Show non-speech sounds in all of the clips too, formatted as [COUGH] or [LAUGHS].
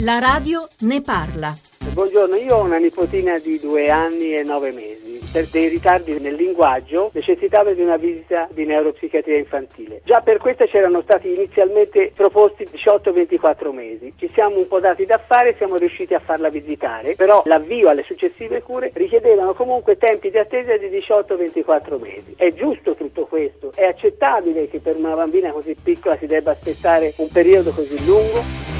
La radio ne parla. Buongiorno, io ho una nipotina di due anni e nove mesi. Per dei ritardi nel linguaggio necessitava di una visita di neuropsichiatria infantile. Già per questa c'erano stati inizialmente proposti 18-24 mesi. Ci siamo un po' dati da fare e siamo riusciti a farla visitare, però l'avvio alle successive cure richiedevano comunque tempi di attesa di 18-24 mesi. È giusto tutto questo? È accettabile che per una bambina così piccola si debba aspettare un periodo così lungo?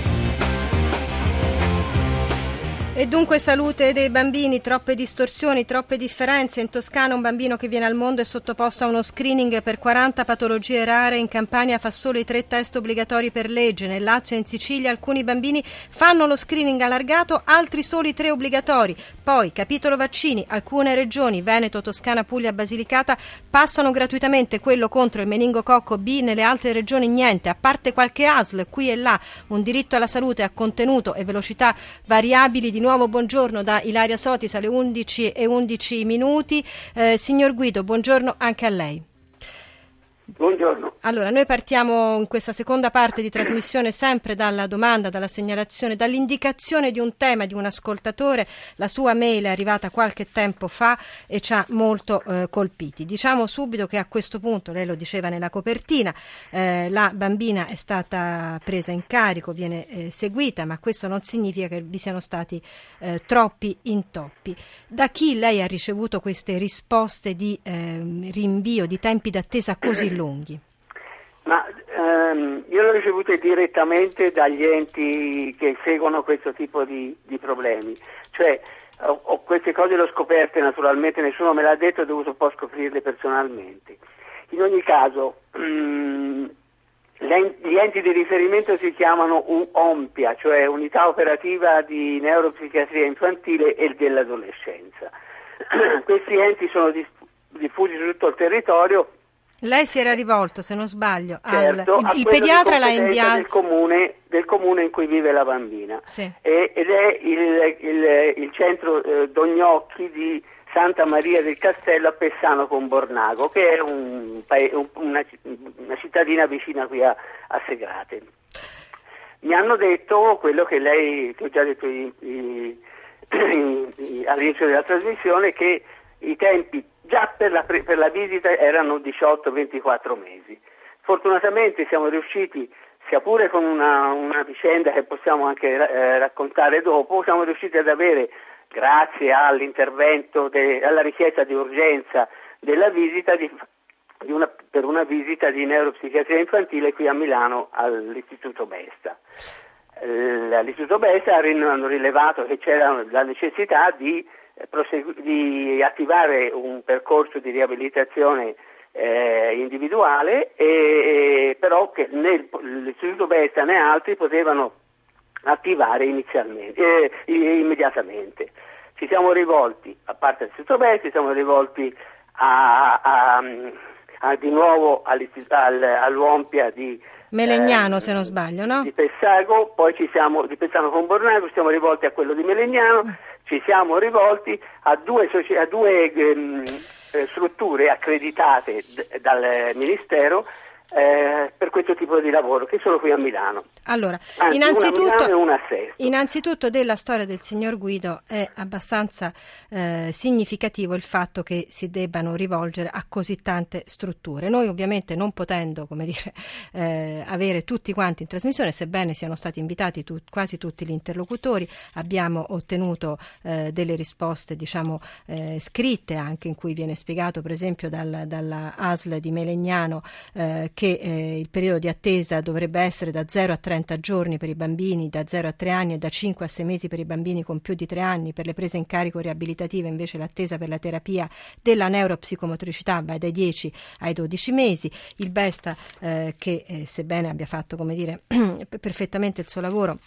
E dunque salute dei bambini, troppe distorsioni, troppe differenze. In Toscana un bambino che viene al mondo è sottoposto a uno screening per 40 patologie rare. In Campania fa solo i tre test obbligatori per legge. Nel Lazio e in Sicilia alcuni bambini fanno lo screening allargato, altri solo i tre obbligatori. Poi, capitolo vaccini, alcune regioni, Veneto, Toscana, Puglia, Basilicata, passano gratuitamente quello contro il meningococco B, nelle altre regioni niente, a parte qualche ASL qui e là. Un diritto alla salute a contenuto e velocità variabili di nuovo buongiorno da Ilaria Sotis alle 11 e 11 minuti. Eh, signor Guido, buongiorno anche a lei. Buongiorno. Allora, noi partiamo in questa seconda parte di trasmissione sempre dalla domanda, dalla segnalazione, dall'indicazione di un tema di un ascoltatore. La sua mail è arrivata qualche tempo fa e ci ha molto eh, colpiti. Diciamo subito che a questo punto, lei lo diceva nella copertina, eh, la bambina è stata presa in carico, viene eh, seguita, ma questo non significa che vi siano stati eh, troppi intoppi. Da chi lei ha ricevuto queste risposte di ehm, rinvio, di tempi d'attesa così lunghi? Ma ehm, io l'ho ricevute direttamente dagli enti che seguono questo tipo di, di problemi. Cioè, ho, ho queste cose le ho scoperte naturalmente, nessuno me l'ha detto, ho dovuto un po' scoprirle personalmente. In ogni caso, mm, gli enti di riferimento si chiamano UOMPIA, cioè Unità Operativa di Neuropsichiatria Infantile e dell'Adolescenza. [CLEARS THROAT] Questi enti sono diffusi su tutto il territorio lei si era rivolto, se non sbaglio, certo, al, il, il pediatra l'ha inviato del comune, del comune, in cui vive la bambina sì. e, ed è il, il, il centro eh, Dognocchi di Santa Maria del Castello a Pessano con Bornago, che è un, una, una, cittadina vicina qui a, a, Segrate. Mi hanno detto quello che lei, che ho già detto i, i, [CLEARS THROAT] i, all'inizio della trasmissione, che i tempi già per la, per la visita erano 18-24 mesi. Fortunatamente siamo riusciti, sia pure con una, una vicenda che possiamo anche eh, raccontare dopo, siamo riusciti ad avere, grazie all'intervento, de, alla richiesta di urgenza della visita, di, di una, per una visita di neuropsichiatria infantile qui a Milano all'Istituto Besta. All'Istituto Besta hanno rilevato che c'era la necessità di prosegu- di attivare un percorso di riabilitazione eh, individuale, e, e, però che né l'Istituto Besta né altri potevano attivare inizialmente, eh, immediatamente. Ci siamo rivolti, a parte l'Istituto Besta, ci siamo rivolti a, a, a, di nuovo al, all'Uompia di Melegnano, eh, se non sbaglio, no? Di Pessago, poi ci siamo di Pessano con Bornago, ci siamo rivolti a quello di Melegnano, mm ci siamo rivolti a due, a due ehm, eh, strutture accreditate d- dal Ministero eh, per questo tipo di lavoro che sono qui a Milano. Allora, Anzi, innanzitutto, una innanzitutto, della storia del signor Guido è abbastanza eh, significativo il fatto che si debbano rivolgere a così tante strutture. Noi ovviamente non potendo come dire, [LAUGHS] eh, avere tutti quanti in trasmissione, sebbene siano stati invitati tu, quasi tutti gli interlocutori, abbiamo ottenuto eh, delle risposte diciamo, eh, scritte anche in cui viene spiegato per esempio dal, dalla ASL di Melegnano eh, che eh, il periodo di attesa dovrebbe essere da 0 a 30 giorni per i bambini, da 0 a 3 anni e da 5 a 6 mesi per i bambini con più di 3 anni, per le prese in carico riabilitative invece l'attesa per la terapia della neuropsicomotricità va dai 10 ai 12 mesi, il BESTA eh, che eh, sebbene abbia fatto come dire [CLEARS THROAT] perfettamente il suo lavoro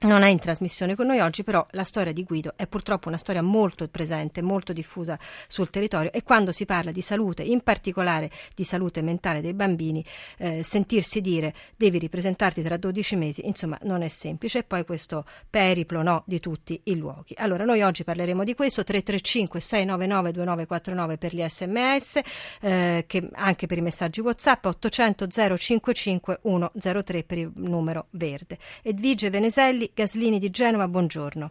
non è in trasmissione con noi oggi, però la storia di Guido è purtroppo una storia molto presente, molto diffusa sul territorio e quando si parla di salute, in particolare di salute mentale dei bambini, eh, sentirsi dire devi ripresentarti tra 12 mesi, insomma non è semplice. E poi questo periplo no, di tutti i luoghi. Allora noi oggi parleremo di questo, 335 699 2949 per gli sms, eh, che anche per i messaggi WhatsApp, 800 055 103 per il numero verde. Edvige Veneselli Gaslini di Genova, buongiorno.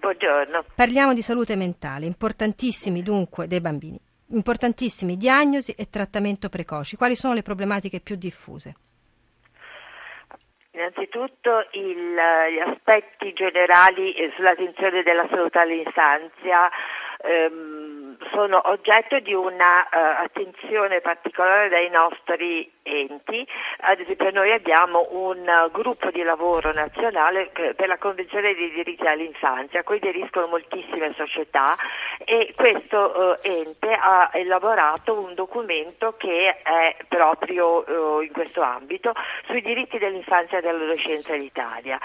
Buongiorno. Parliamo di salute mentale, importantissimi dunque dei bambini, importantissimi diagnosi e trattamento precoci. Quali sono le problematiche più diffuse? Innanzitutto il, gli aspetti generali sull'attenzione della salute all'infanzia ehm, sono oggetto di un'attenzione uh, particolare dai nostri enti. Ad esempio noi abbiamo un uh, gruppo di lavoro nazionale per la Convenzione dei diritti all'infanzia, a cui aderiscono moltissime società e questo uh, ente ha elaborato un documento che è proprio in questo ambito sui diritti dell'infanzia e dell'adolescenza in Italia.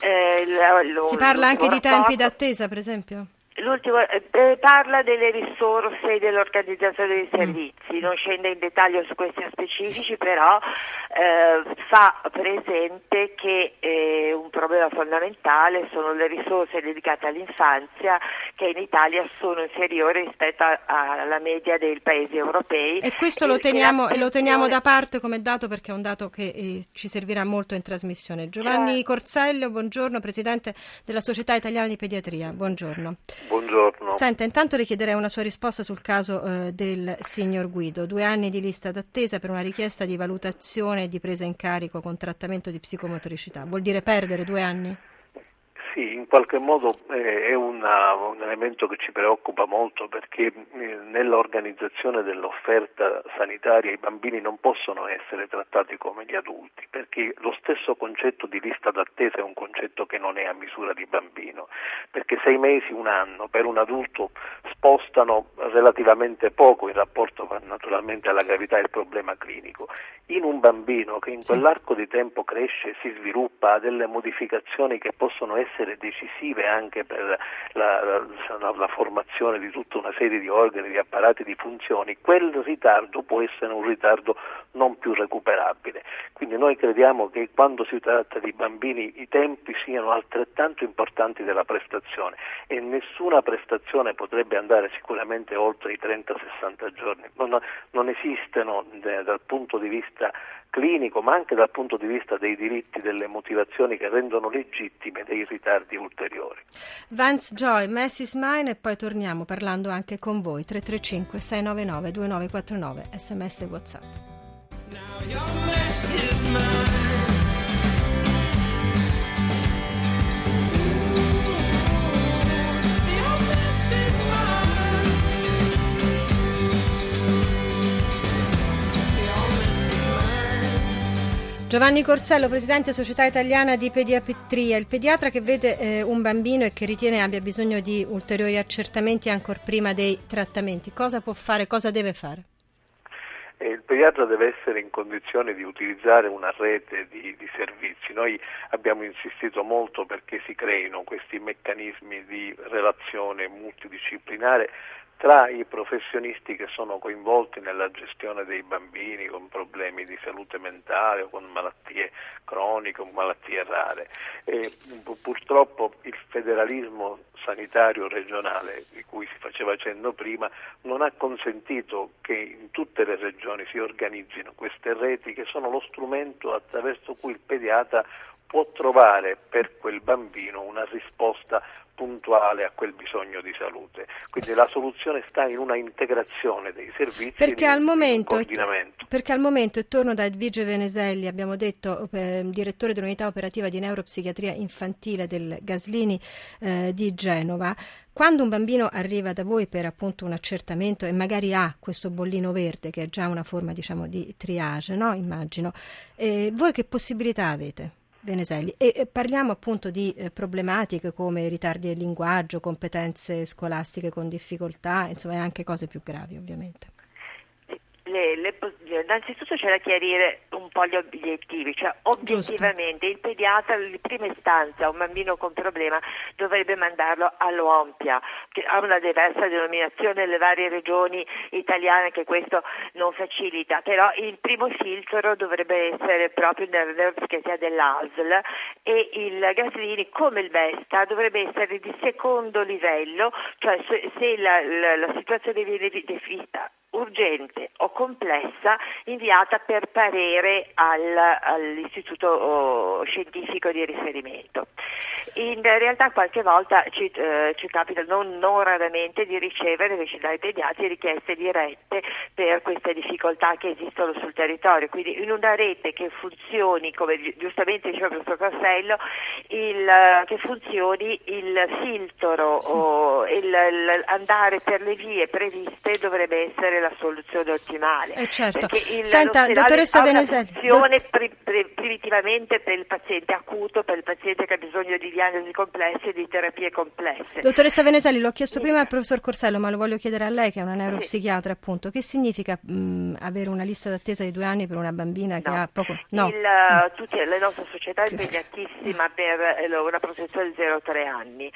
Eh, lo, si parla anche di tempi d'attesa, per esempio? L'ultimo eh, parla delle risorse e dell'organizzazione dei mm. servizi, non scende in dettaglio su questi specifici, però eh, fa presente che eh, un problema fondamentale sono le risorse dedicate all'infanzia che in Italia sono inferiori rispetto a, alla media dei paesi europei. E questo lo teniamo, lo teniamo, da parte come dato perché è un dato che eh, ci servirà molto in trasmissione. Giovanni certo. Corsello, buongiorno, Presidente della Società Italiana di Pediatria, buongiorno. Buongiorno. Senta, intanto le chiederei una sua risposta sul caso eh, del signor Guido. Due anni di lista d'attesa per una richiesta di valutazione e di presa in carico con trattamento di psicomotricità. Vuol dire perdere due anni? Sì, in qualche modo eh, è una, un elemento che ci preoccupa molto perché eh, nell'organizzazione dell'offerta sanitaria i bambini non possono essere trattati come gli adulti perché lo stesso concetto di lista d'attesa è un concetto che non è a misura di bambino perché sei mesi, un anno per un adulto spostano relativamente poco in rapporto naturalmente alla gravità del problema clinico. In un bambino che in quell'arco di tempo cresce, si sviluppa, ha delle modificazioni che possono essere essere decisive anche per la, la, la, formazione di tutta una serie di organi, di apparati, di funzioni, quel ritardo può essere un ritardo non più recuperabile. Quindi noi crediamo che quando si tratta di bambini i tempi siano altrettanto importanti della prestazione e nessuna prestazione potrebbe andare sicuramente oltre i 30-60 giorni. Non, non esistono eh, dal punto di vista clinico ma anche dal punto di vista dei diritti, delle motivazioni che rendono legittime dei ritardi ulteriori. Vance Joy, Messi Mine e poi torniamo parlando anche con voi 335 699 2949 sms e whatsapp. Giovanni Corsello, Presidente Società Italiana di Pediatria, il pediatra che vede eh, un bambino e che ritiene abbia bisogno di ulteriori accertamenti ancora prima dei trattamenti, cosa può fare, cosa deve fare? Eh, il pediatra deve essere in condizione di utilizzare una rete di, di, servizi. Noi abbiamo insistito molto perché si creino questi meccanismi di relazione multidisciplinare tra i professionisti che sono coinvolti nella gestione dei bambini con problemi di salute mentale o con malattie croniche o malattie rare. E, purtroppo il federalismo sanitario regionale di cui si faceva cenno prima non ha consentito che in tutte le regioni si organizzino queste reti che sono lo strumento attraverso cui il pediatra può trovare per quel bambino una risposta puntuale a quel bisogno di salute. Quindi la soluzione sta in una integrazione dei servizi perché al momento, coordinamento. Perché al momento, e torno da Edvige Veneselli, abbiamo detto, eh, direttore dell'unità operativa di neuropsichiatria infantile del Gaslini eh, di Genova, quando un bambino arriva da voi per appunto un accertamento e magari ha questo bollino verde, che è già una forma diciamo di triage, no? immagino, eh, voi che possibilità avete? Veneselli. E, parliamo appunto di eh, problematiche come ritardi del linguaggio, competenze scolastiche con difficoltà, insomma, anche cose più gravi ovviamente. Le, le, innanzitutto c'è da chiarire un po' gli obiettivi, cioè obiettivamente Giusto. il pediatra in prima istanza un bambino con problema dovrebbe mandarlo all'Ompia, che ha una diversa denominazione nelle varie regioni italiane che questo non facilita, però il primo filtro dovrebbe essere proprio nella neuropsichiatria dell'ASL e il Gaslini come il Vesta dovrebbe essere di secondo livello, cioè se, se la, la, la situazione viene definita urgente o complessa inviata per parere al, all'istituto oh, scientifico di riferimento. In realtà qualche volta ci, eh, ci capita non, non, raramente di ricevere invece dai pediatri richieste dirette per queste difficoltà che esistono sul territorio, quindi in una rete che funzioni, come giustamente diceva il professor Castello, il, che funzioni il filtro sì. o il, il andare per le vie previste dovrebbe essere la soluzione ottimale. Eh certo. Il, Senta, dottoressa Veneselli. Una pri, pri, primitivamente per il paziente acuto, per il paziente che ha bisogno di diagnosi complesse e di terapie complesse. Dottoressa Veneselli, l'ho chiesto sì. prima al professor Corsello, ma lo voglio chiedere a lei che è una neuropsichiatra sì. appunto. Che significa mh, avere una lista d'attesa di due anni per una bambina no. che ha poco... No. Il, uh, tutte, la nostra società è impegnatissima per eh, una protezione di 0-3 anni.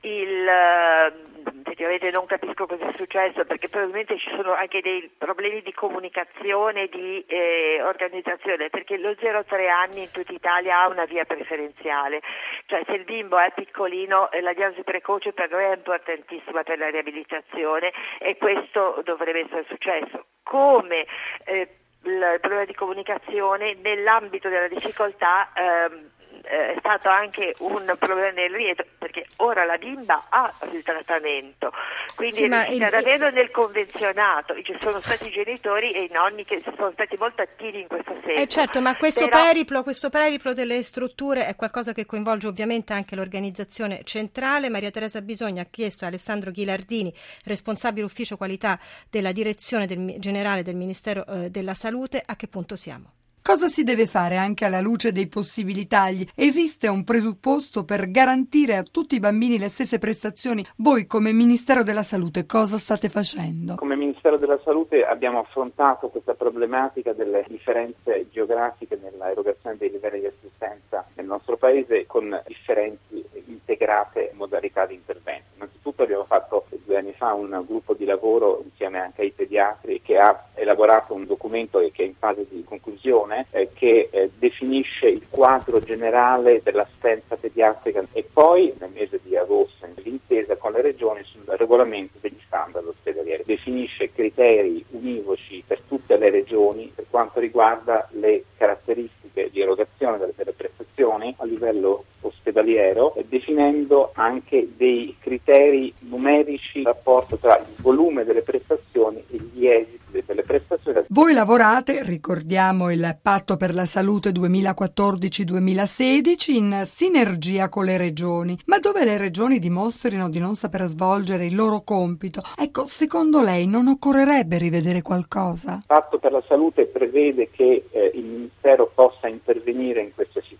Il, uh, effettivamente non capisco cosa è successo perché probabilmente ci sono anche dei problemi di comunicazione e di eh, organizzazione perché lo 0-3 anni in tutta Italia ha una via preferenziale, cioè se il bimbo è piccolino eh, la diagnosi precoce per noi è importantissima per la riabilitazione e questo dovrebbe essere successo. Come eh, il problema di comunicazione nell'ambito della difficoltà ehm, eh, è stato anche un problema nel rientro perché ora la bimba ha il trattamento, quindi sì, è il... davvero nel convenzionato, ci sono stati i genitori e i nonni che sono stati molto attivi in questo senso. Eh certo, ma questo, Però... periplo, questo periplo delle strutture è qualcosa che coinvolge ovviamente anche l'organizzazione centrale. Maria Teresa Bisogna ha chiesto a Alessandro Ghilardini, responsabile ufficio qualità della direzione del, generale del Ministero eh, della Salute, a che punto siamo. Cosa si deve fare anche alla luce dei possibili tagli? Esiste un presupposto per garantire a tutti i bambini le stesse prestazioni? Voi come Ministero della Salute cosa state facendo? Come Ministero della Salute abbiamo affrontato questa problematica delle differenze geografiche nella erogazione dei livelli di assistenza nel nostro Paese con differenti integrate modalità di intervento. Innanzitutto abbiamo fatto due anni fa un gruppo di lavoro insieme anche ai pediatri che ha elaborato un documento che è in fase di conclusione eh, che eh, definisce il quadro generale dell'assistenza pediatrica e poi nel mese di agosto l'intesa con le regioni sul regolamento degli standard ospedalieri. Definisce criteri univoci per tutte le regioni per quanto riguarda le caratteristiche di erogazione delle, delle prestazioni a livello ospedaliero, definendo anche dei criteri numerici in rapporto tra il volume delle prestazioni e gli esiti delle prestazioni. Voi lavorate, ricordiamo il Patto per la Salute 2014-2016, in sinergia con le regioni, ma dove le regioni dimostrino di non saper svolgere il loro compito, ecco, secondo lei non occorrerebbe rivedere qualcosa? Il Patto per la Salute prevede che eh, il Ministero possa intervenire in queste situazioni,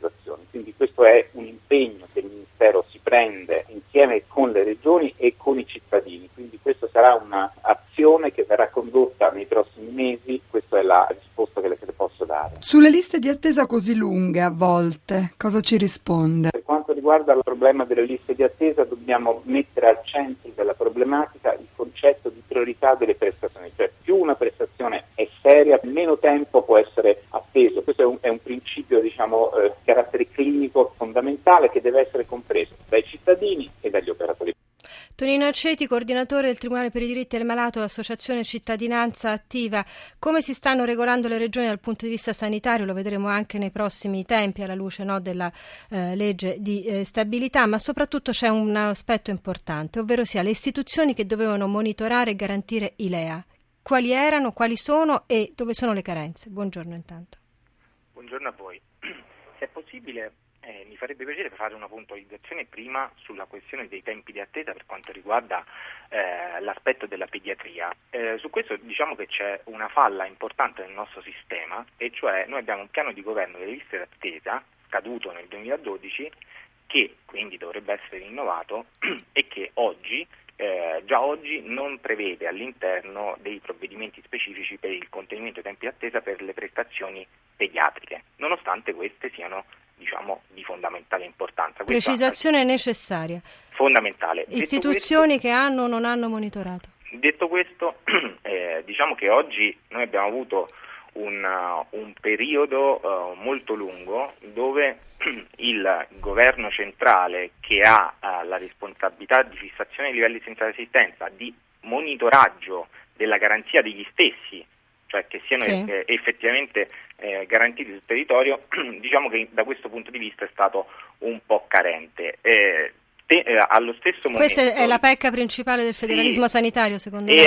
quindi questo è un impegno che il Ministero si prende insieme con le regioni e con i cittadini, quindi questa sarà un'azione che verrà condotta nei prossimi mesi, questa è la risposta che le, che le posso dare. Sulle liste di attesa così lunghe a volte, cosa ci risponde? Per quanto riguarda il problema delle liste di attesa dobbiamo mettere al centro della problematica il concetto di priorità delle prestazioni, cioè più una prestazione seria, meno tempo può essere atteso. Questo è un, è un principio diciamo, eh, carattere clinico fondamentale che deve essere compreso dai cittadini e dagli operatori. Tonino Aceti, coordinatore del Tribunale per i diritti del malato, Associazione Cittadinanza Attiva. Come si stanno regolando le regioni dal punto di vista sanitario? Lo vedremo anche nei prossimi tempi alla luce no, della eh, legge di eh, stabilità, ma soprattutto c'è un aspetto importante, ovvero sia le istituzioni che dovevano monitorare e garantire i LEA. Quali erano, quali sono e dove sono le carenze? Buongiorno intanto. Buongiorno a voi. [CLEARS THROAT] Se è possibile eh, mi farebbe piacere fare una puntualizzazione prima sulla questione dei tempi di attesa per quanto riguarda eh, l'aspetto della pediatria. Eh, su questo diciamo che c'è una falla importante nel nostro sistema e cioè noi abbiamo un piano di governo delle liste d'attesa scaduto nel 2012 che quindi dovrebbe essere rinnovato [CLEARS THROAT] e che oggi eh, già oggi non prevede all'interno dei provvedimenti specifici per il contenimento dei tempi d'attesa per le prestazioni pediatriche, nonostante queste siano diciamo, di fondamentale importanza. Questa Precisazione necessaria. Fondamentale. Istituzioni questo, che hanno o non hanno monitorato. Detto questo, [CLEARS THROAT] eh, diciamo che oggi noi abbiamo avuto un, uh, un periodo uh, molto lungo dove [CLEARS THROAT] il governo centrale che ha uh, la responsabilità di fissazione dei livelli essenziali di assistenza, di monitoraggio della garanzia degli stessi, cioè che siano sì. eh, effettivamente eh, garantiti sul territorio, [CLEARS THROAT] diciamo che da questo punto di vista è stato un po' carente. Eh, te, eh, allo stesso momento, Questa è la pecca principale del federalismo sì, sanitario, secondo me?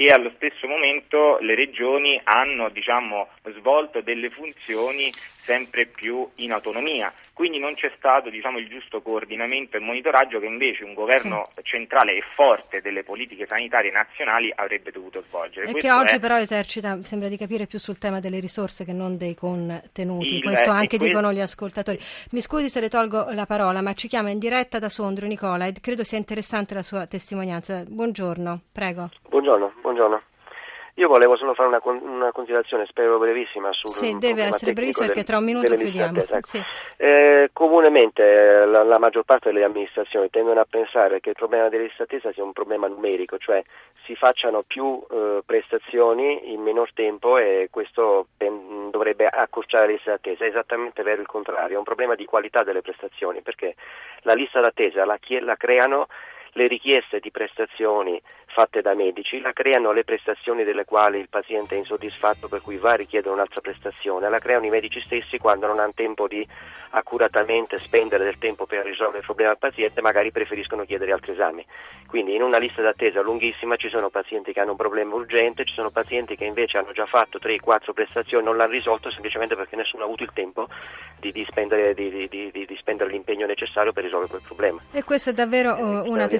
E allo stesso momento le regioni hanno diciamo, svolto delle funzioni sempre più in autonomia, quindi non c'è stato diciamo, il giusto coordinamento e monitoraggio che invece un governo sì. centrale e forte delle politiche sanitarie nazionali avrebbe dovuto svolgere. E Questo che oggi è... però esercita, sembra di capire, più sul tema delle risorse che non dei contenuti, il, questo anche questo... dicono gli ascoltatori. Mi scusi se le tolgo la parola, ma ci chiama in diretta da Sondrio Nicola e credo sia interessante la sua testimonianza. Buongiorno, prego. Buongiorno, buongiorno. Io volevo solo fare una, una considerazione, spero brevissima, sul Sì, deve essere brevissima perché tra un minuto chiudiamo. Ecco. Sì. Eh, comunemente la, la, maggior parte delle amministrazioni tendono a pensare che il problema delle liste attesa sia un problema numerico, cioè si facciano più eh, prestazioni in minor tempo e questo pen, dovrebbe accorciare le liste d'attesa. È esattamente vero il contrario, è un problema di qualità delle prestazioni perché la lista d'attesa la, la creano le richieste di prestazioni fatte da medici, la creano le prestazioni delle quali il paziente è insoddisfatto per cui va a richiedere un'altra prestazione, la creano i medici stessi quando non hanno tempo di accuratamente spendere del tempo per risolvere il problema del paziente, magari preferiscono chiedere altri esami. Quindi in una lista d'attesa lunghissima ci sono pazienti che hanno un problema urgente, ci sono pazienti che invece hanno già fatto 3-4 prestazioni, non l'hanno risolto semplicemente perché nessuno ha avuto il tempo di, di, spendere, di, di spendere, l'impegno necessario per risolvere quel problema. E questa è davvero eh, una testimonianza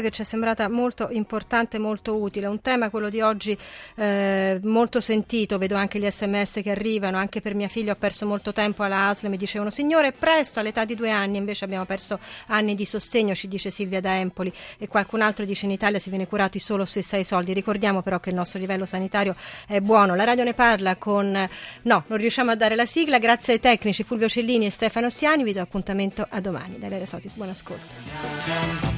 che ci è sembrata molto importante, molto utile. Un tema, quello di oggi, eh, molto sentito, vedo anche gli sms che arrivano, anche per mia figlia ho perso molto tempo alla ASL, mi dicevano signore presto all'età di due anni, invece abbiamo perso anni di sostegno, ci dice Silvia da Empoli e qualcun altro dice in Italia si viene curati solo se sei soldi. Ricordiamo però che il nostro livello sanitario è buono. La radio ne parla con... no, non riusciamo a dare la sigla, grazie ai tecnici Fulvio Cellini e Stefano Siani, vi do appuntamento a domani. Da Lere Sotis, buon ascolto.